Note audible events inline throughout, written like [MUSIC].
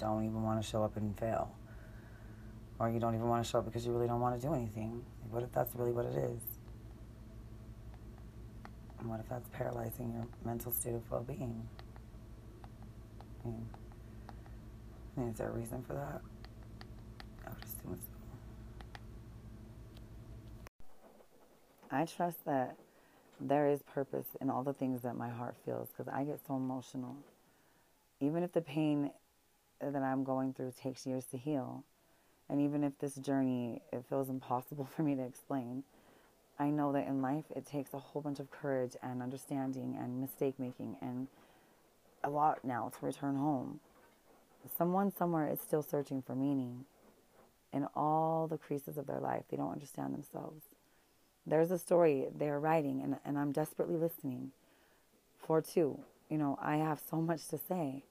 don't even want to show up and fail. Or you don't even want to show up because you really don't want to do anything. What if that's really what it is? And what if that's paralyzing your mental state of well being? I mean, I mean, is there a reason for that? I would assume so. I trust that there is purpose in all the things that my heart feels because I get so emotional. Even if the pain that I'm going through takes years to heal, and even if this journey it feels impossible [LAUGHS] for me to explain, I know that in life it takes a whole bunch of courage and understanding and mistake making and a lot now to return home. Someone somewhere is still searching for meaning in all the creases of their life. They don't understand themselves. There's a story they're writing, and, and I'm desperately listening for two. You know, I have so much to say.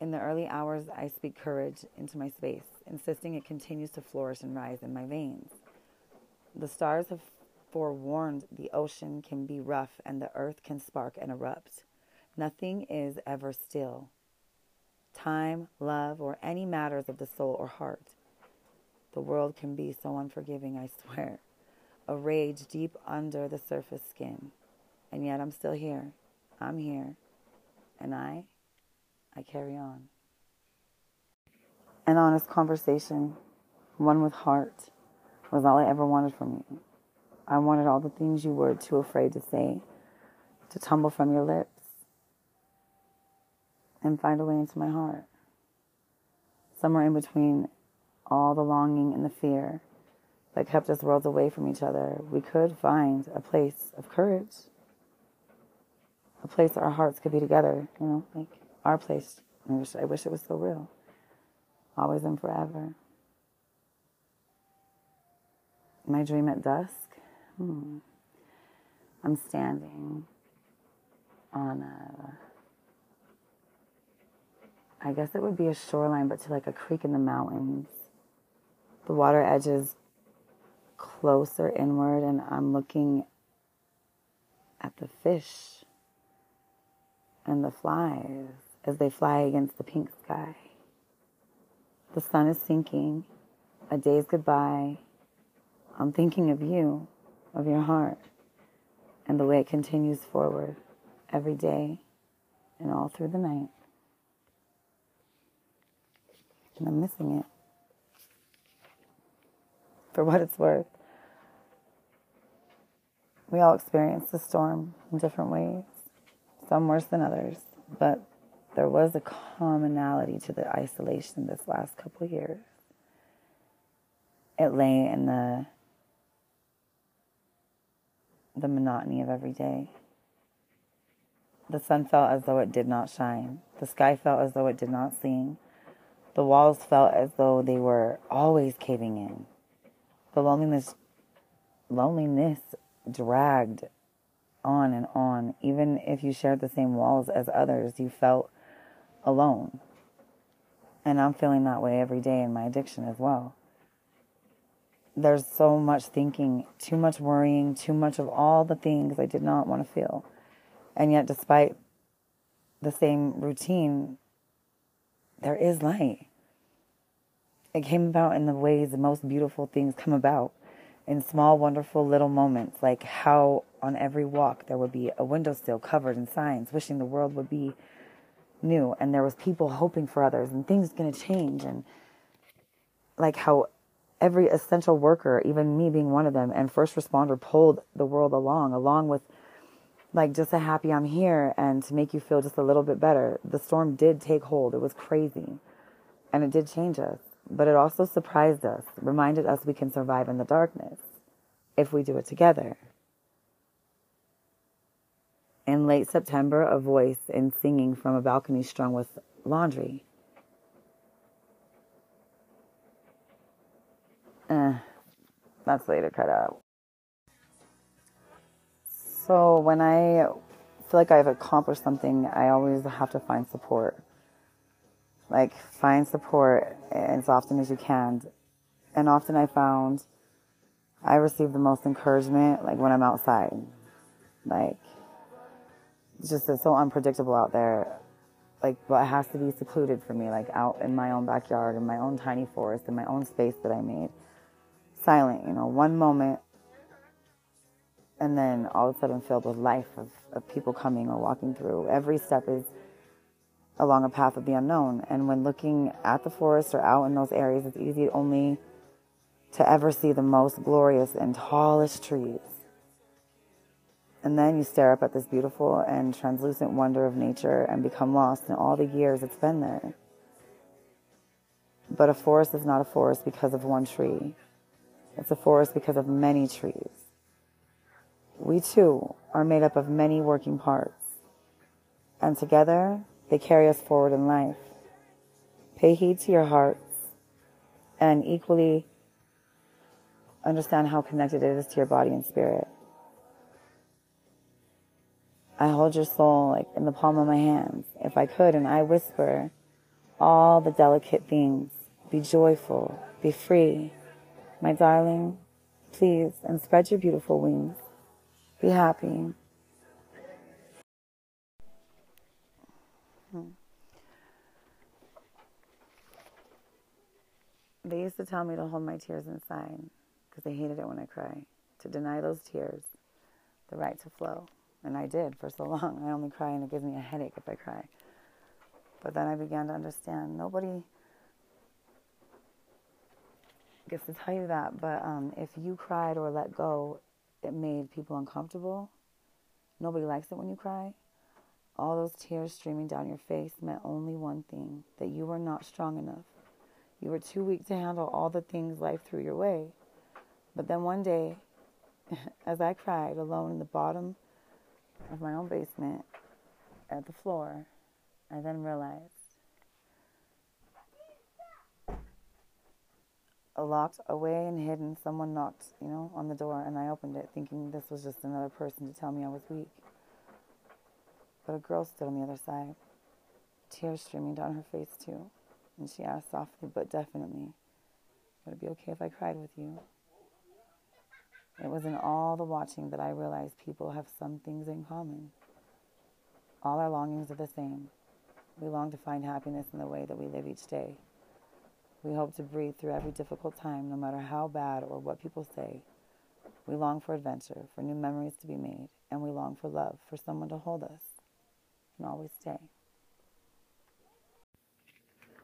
In the early hours, I speak courage into my space, insisting it continues to flourish and rise in my veins. The stars have forewarned the ocean can be rough and the earth can spark and erupt. Nothing is ever still. Time, love, or any matters of the soul or heart. The world can be so unforgiving, I swear a rage deep under the surface skin. And yet I'm still here. I'm here. And I, I carry on. An honest conversation, one with heart, was all I ever wanted from you. I wanted all the things you were too afraid to say, to tumble from your lips, and find a way into my heart. Somewhere in between all the longing and the fear that kept us worlds away from each other, we could find a place of courage, a place our hearts could be together, you know, like our place. I wish, I wish it was so real. Always and forever. My dream at dusk? Hmm. I'm standing on a, I guess it would be a shoreline, but to like a creek in the mountains. The water edges closer inward and I'm looking at the fish and the flies as they fly against the pink sky. The sun is sinking. A day's goodbye. I'm thinking of you, of your heart, and the way it continues forward every day and all through the night. And I'm missing it. For what it's worth, we all experience the storm in different ways, some worse than others, but there was a commonality to the isolation this last couple years. It lay in the the monotony of every day. The sun felt as though it did not shine. The sky felt as though it did not sing. The walls felt as though they were always caving in. The loneliness loneliness dragged on and on. Even if you shared the same walls as others, you felt alone. And I'm feeling that way every day in my addiction as well. There's so much thinking, too much worrying, too much of all the things I did not want to feel. And yet, despite the same routine, there is light. It came about in the ways the most beautiful things come about in small, wonderful little moments, like how on every walk there would be a windowsill covered in signs, wishing the world would be new, and there was people hoping for others, and things going to change, and like how every essential worker, even me being one of them, and first responder pulled the world along, along with like just a happy I'm here, and to make you feel just a little bit better. The storm did take hold; it was crazy, and it did change us but it also surprised us, reminded us we can survive in the darkness if we do it together. In late September, a voice in singing from a balcony strung with laundry. Eh, that's later cut out. So when I feel like I've accomplished something, I always have to find support. Like, find support as often as you can. And often I found I receive the most encouragement, like, when I'm outside. Like, just it's so unpredictable out there. like but it has to be secluded for me, like out in my own backyard, in my own tiny forest, in my own space that I made. Silent, you know, one moment and then all of a sudden filled with life of, of people coming or walking through. Every step is along a path of the unknown. And when looking at the forest or out in those areas, it's easy only to ever see the most glorious and tallest trees. And then you stare up at this beautiful and translucent wonder of nature and become lost in all the years it's been there. But a forest is not a forest because of one tree. It's a forest because of many trees. We too are made up of many working parts. And together, they carry us forward in life. Pay heed to your hearts and equally understand how connected it is to your body and spirit. I hold your soul like in the palm of my hands, if I could, and I whisper all the delicate things. Be joyful, be free. My darling, please, and spread your beautiful wings. Be happy. Hmm. They used to tell me to hold my tears inside because they hated it when I cry, to deny those tears the right to flow. And I did for so [LAUGHS] long. I only cry and it gives me a headache if I cry. But then I began to understand nobody gets to tell you that, but um, if you cried or let go, it made people uncomfortable. Nobody likes it when you cry. All those tears streaming down your face meant only one thing that you were not strong enough. You were too weak to handle all the things life threw your way. But then one day, [LAUGHS] as I cried alone in the bottom of my own basement at the floor, I then realized locked away and hidden, someone knocked, you know, on the door, and I opened it thinking this was just another person to tell me I was weak. But a girl stood on the other side, tears streaming down her face too, and she asked softly but definitely, Would it be okay if I cried with you? It was in all the watching that I realized people have some things in common. All our longings are the same. We long to find happiness in the way that we live each day. We hope to breathe through every difficult time, no matter how bad or what people say. We long for adventure, for new memories to be made, and we long for love, for someone to hold us and always stay.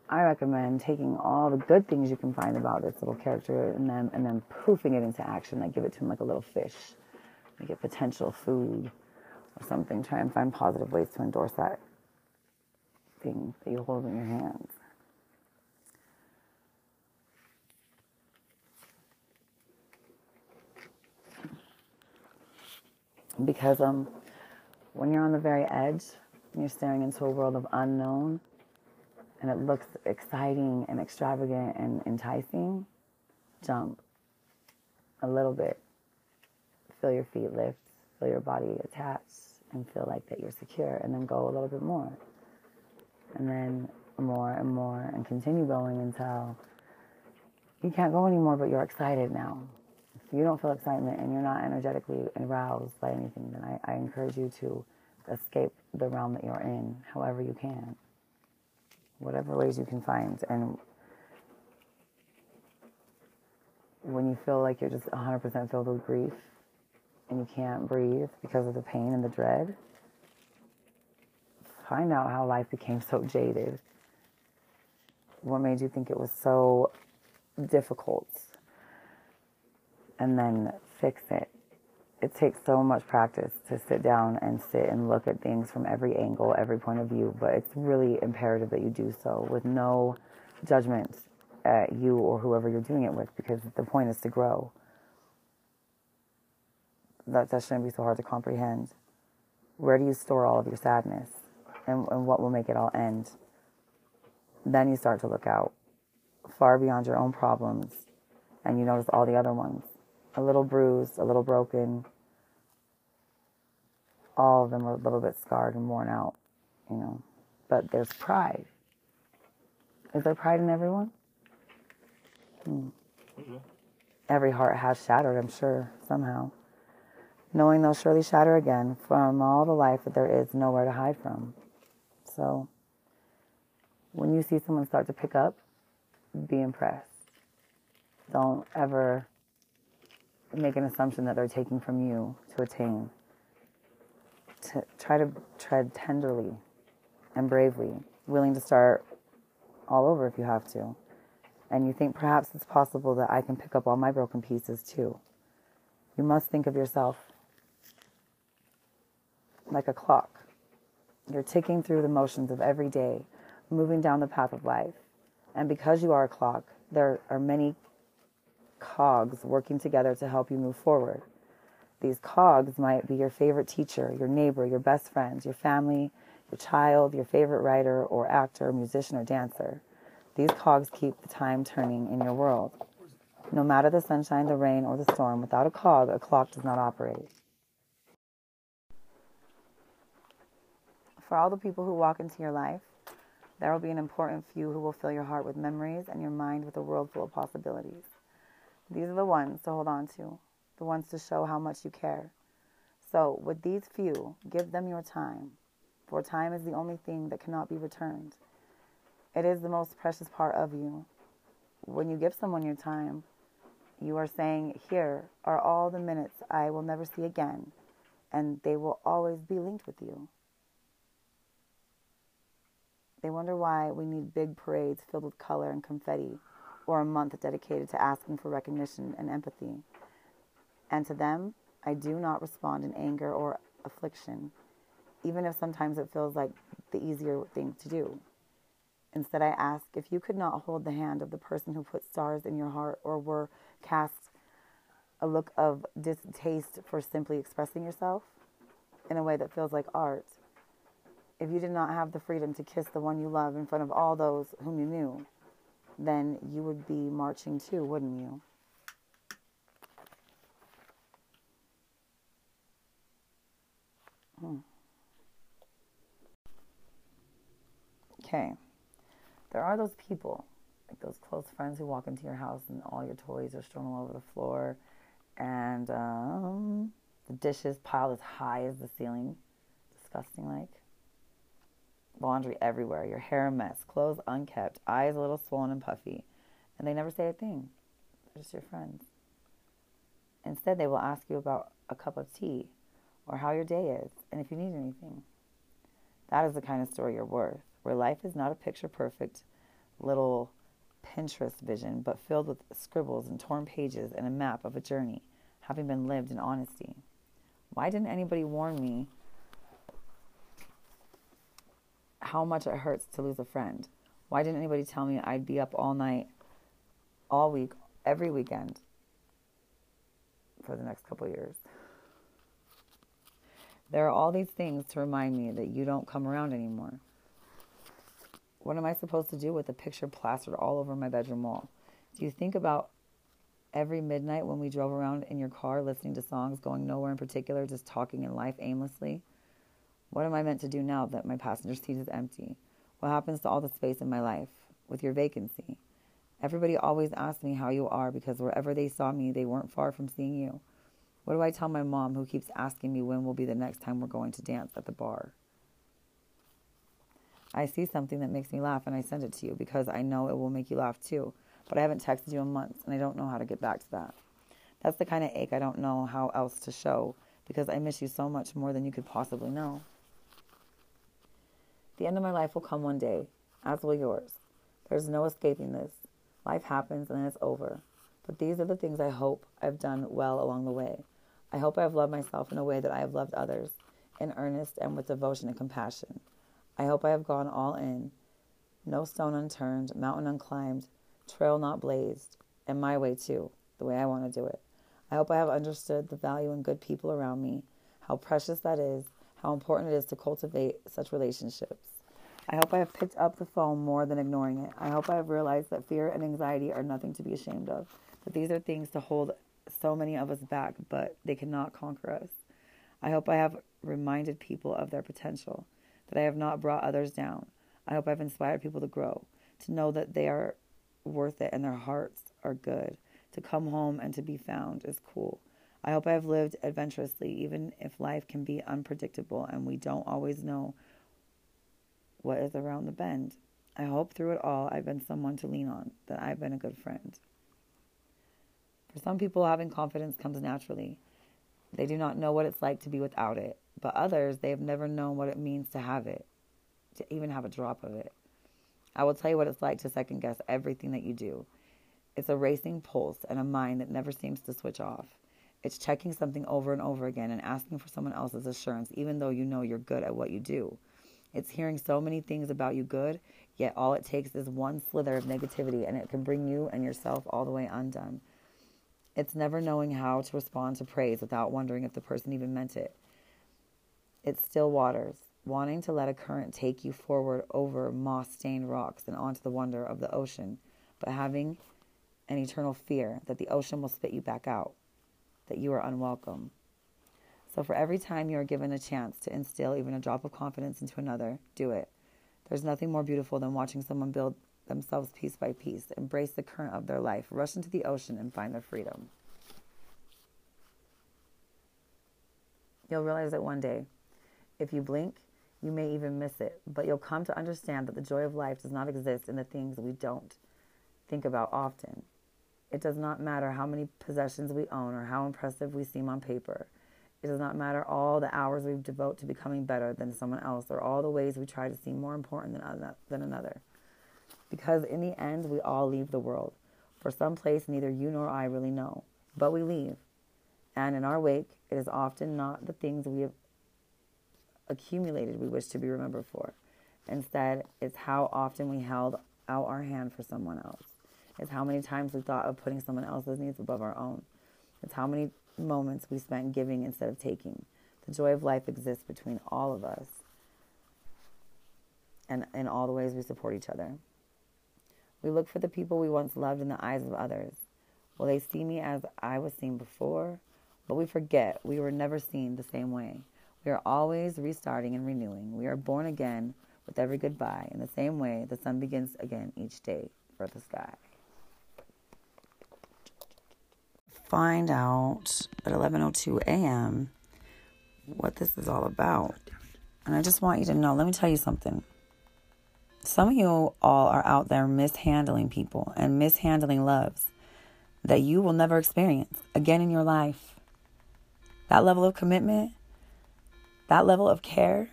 I recommend taking all the good things you can find about this little character and then and then poofing it into action. Like give it to him like a little fish, make it potential food or something. Try and find positive ways to endorse that thing that you hold in your hands. Because um, when you're on the very edge, and you're staring into a world of unknown and it looks exciting and extravagant and enticing, jump a little bit. Feel your feet lift, feel your body attach, and feel like that you're secure, and then go a little bit more. And then more and more, and continue going until you can't go anymore, but you're excited now. If you don't feel excitement and you're not energetically aroused by anything, then I, I encourage you to escape the realm that you're in however you can whatever ways you can find. And when you feel like you're just 100% filled with grief and you can't breathe because of the pain and the dread, find out how life became so jaded. What made you think it was so difficult? And then fix it it takes so much practice to sit down and sit and look at things from every angle, every point of view, but it's really imperative that you do so with no judgment at you or whoever you're doing it with because the point is to grow. That, that shouldn't be so hard to comprehend. Where do you store all of your sadness and, and what will make it all end? Then you start to look out far beyond your own problems and you notice all the other ones a little bruised, a little broken. All of them are a little bit scarred and worn out, you know. But there's pride. Is there pride in everyone? Hmm. Mm-hmm. Every heart has shattered, I'm sure, somehow. Knowing they'll surely shatter again from all the life that there is nowhere to hide from. So when you see someone start to pick up, be impressed. Don't ever make an assumption that they're taking from you to attain. To try to tread tenderly and bravely, willing to start all over if you have to. And you think perhaps it's possible that I can pick up all my broken pieces too. You must think of yourself like a clock. You're ticking through the motions of every day, moving down the path of life. And because you are a clock, there are many cogs working together to help you move forward. These cogs might be your favorite teacher, your neighbor, your best friends, your family, your child, your favorite writer or actor, musician, or dancer. These cogs keep the time turning in your world. No matter the sunshine, the rain, or the storm, without a cog, a clock does not operate. For all the people who walk into your life, there will be an important few who will fill your heart with memories and your mind with a world full of possibilities. These are the ones to hold on to, the ones to show how much you care. So, with these few, give them your time, for time is the only thing that cannot be returned. It is the most precious part of you. When you give someone your time, you are saying, Here are all the minutes I will never see again, and they will always be linked with you. They wonder why we need big parades filled with color and confetti, or a month dedicated to asking for recognition and empathy. And to them, I do not respond in anger or affliction, even if sometimes it feels like the easier thing to do. Instead, I ask if you could not hold the hand of the person who put stars in your heart or were cast a look of distaste for simply expressing yourself in a way that feels like art. If you did not have the freedom to kiss the one you love in front of all those whom you knew, then you would be marching too, wouldn't you? Hmm. Okay. There are those people, like those close friends who walk into your house and all your toys are strewn all over the floor and um, the dishes piled as high as the ceiling. Disgusting, like. Laundry everywhere, your hair a mess, clothes unkept, eyes a little swollen and puffy. And they never say a thing. They're just your friends. Instead, they will ask you about a cup of tea or how your day is and if you need anything. That is the kind of story you're worth where life is not a picture perfect little Pinterest vision, but filled with scribbles and torn pages and a map of a journey having been lived in honesty. Why didn't anybody warn me how much it hurts to lose a friend? Why didn't anybody tell me I'd be up all night, all week, every weekend for the next couple years? There are all these things to remind me that you don't come around anymore. What am I supposed to do with a picture plastered all over my bedroom wall? Do you think about every midnight when we drove around in your car listening to songs, going nowhere in particular, just talking in life aimlessly? What am I meant to do now that my passenger seat is empty? What happens to all the space in my life with your vacancy? Everybody always asks me how you are because wherever they saw me, they weren't far from seeing you. What do I tell my mom who keeps asking me when will be the next time we're going to dance at the bar? I see something that makes me laugh and I send it to you because I know it will make you laugh too. But I haven't texted you in months and I don't know how to get back to that. That's the kind of ache I don't know how else to show because I miss you so much more than you could possibly know. The end of my life will come one day, as will yours. There's no escaping this. Life happens and then it's over. But these are the things I hope I've done well along the way. I hope I have loved myself in a way that I have loved others, in earnest and with devotion and compassion. I hope I have gone all in. No stone unturned, mountain unclimbed, trail not blazed, and my way too, the way I want to do it. I hope I have understood the value in good people around me, how precious that is, how important it is to cultivate such relationships. I hope I have picked up the phone more than ignoring it. I hope I have realized that fear and anxiety are nothing to be ashamed of, that these are things to hold so many of us back, but they cannot conquer us. I hope I have reminded people of their potential that I have not brought others down. I hope I've inspired people to grow, to know that they are worth it and their hearts are good. To come home and to be found is cool. I hope I have lived adventurously, even if life can be unpredictable and we don't always know what is around the bend. I hope through it all I've been someone to lean on, that I've been a good friend. For some people, having confidence comes naturally. They do not know what it's like to be without it, but others, they have never known what it means to have it, to even have a drop of it. I will tell you what it's like to second guess everything that you do. It's a racing pulse and a mind that never seems to switch off. It's checking something over and over again and asking for someone else's assurance, even though you know you're good at what you do. It's hearing so many things about you good, yet all it takes is one slither of negativity and it can bring you and yourself all the way undone. It's never knowing how to respond to praise without wondering if the person even meant it. It's still waters, wanting to let a current take you forward over moss stained rocks and onto the wonder of the ocean, but having an eternal fear that the ocean will spit you back out, that you are unwelcome. So, for every time you are given a chance to instill even a drop of confidence into another, do it. There's nothing more beautiful than watching someone build themselves piece by piece, embrace the current of their life, rush into the ocean, and find their freedom. You'll realize that one day, if you blink, you may even miss it, but you'll come to understand that the joy of life does not exist in the things we don't think about often. It does not matter how many possessions we own or how impressive we seem on paper. It does not matter all the hours we devote to becoming better than someone else or all the ways we try to seem more important than, than another. Because in the end, we all leave the world. For some place neither you nor I really know. But we leave. And in our wake, it is often not the things we have accumulated we wish to be remembered for. Instead, it's how often we held out our hand for someone else. It's how many times we thought of putting someone else's needs above our own. It's how many moments we spent giving instead of taking. The joy of life exists between all of us and in all the ways we support each other. We look for the people we once loved in the eyes of others. Will they see me as I was seen before? But we forget we were never seen the same way. We are always restarting and renewing. We are born again with every goodbye. In the same way, the sun begins again each day for the sky. Find out at 11:02 a.m. what this is all about. And I just want you to know, let me tell you something. Some of you all are out there mishandling people and mishandling loves that you will never experience again in your life. That level of commitment, that level of care,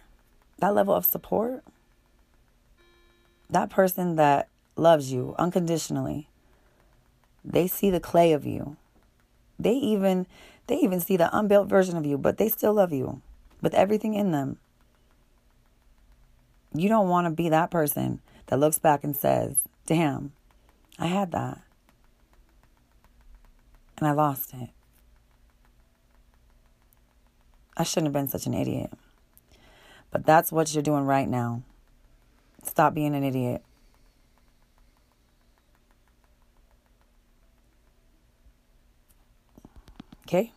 that level of support, that person that loves you unconditionally, they see the clay of you. They even they even see the unbuilt version of you, but they still love you with everything in them. You don't want to be that person that looks back and says, Damn, I had that. And I lost it. I shouldn't have been such an idiot. But that's what you're doing right now. Stop being an idiot. Okay?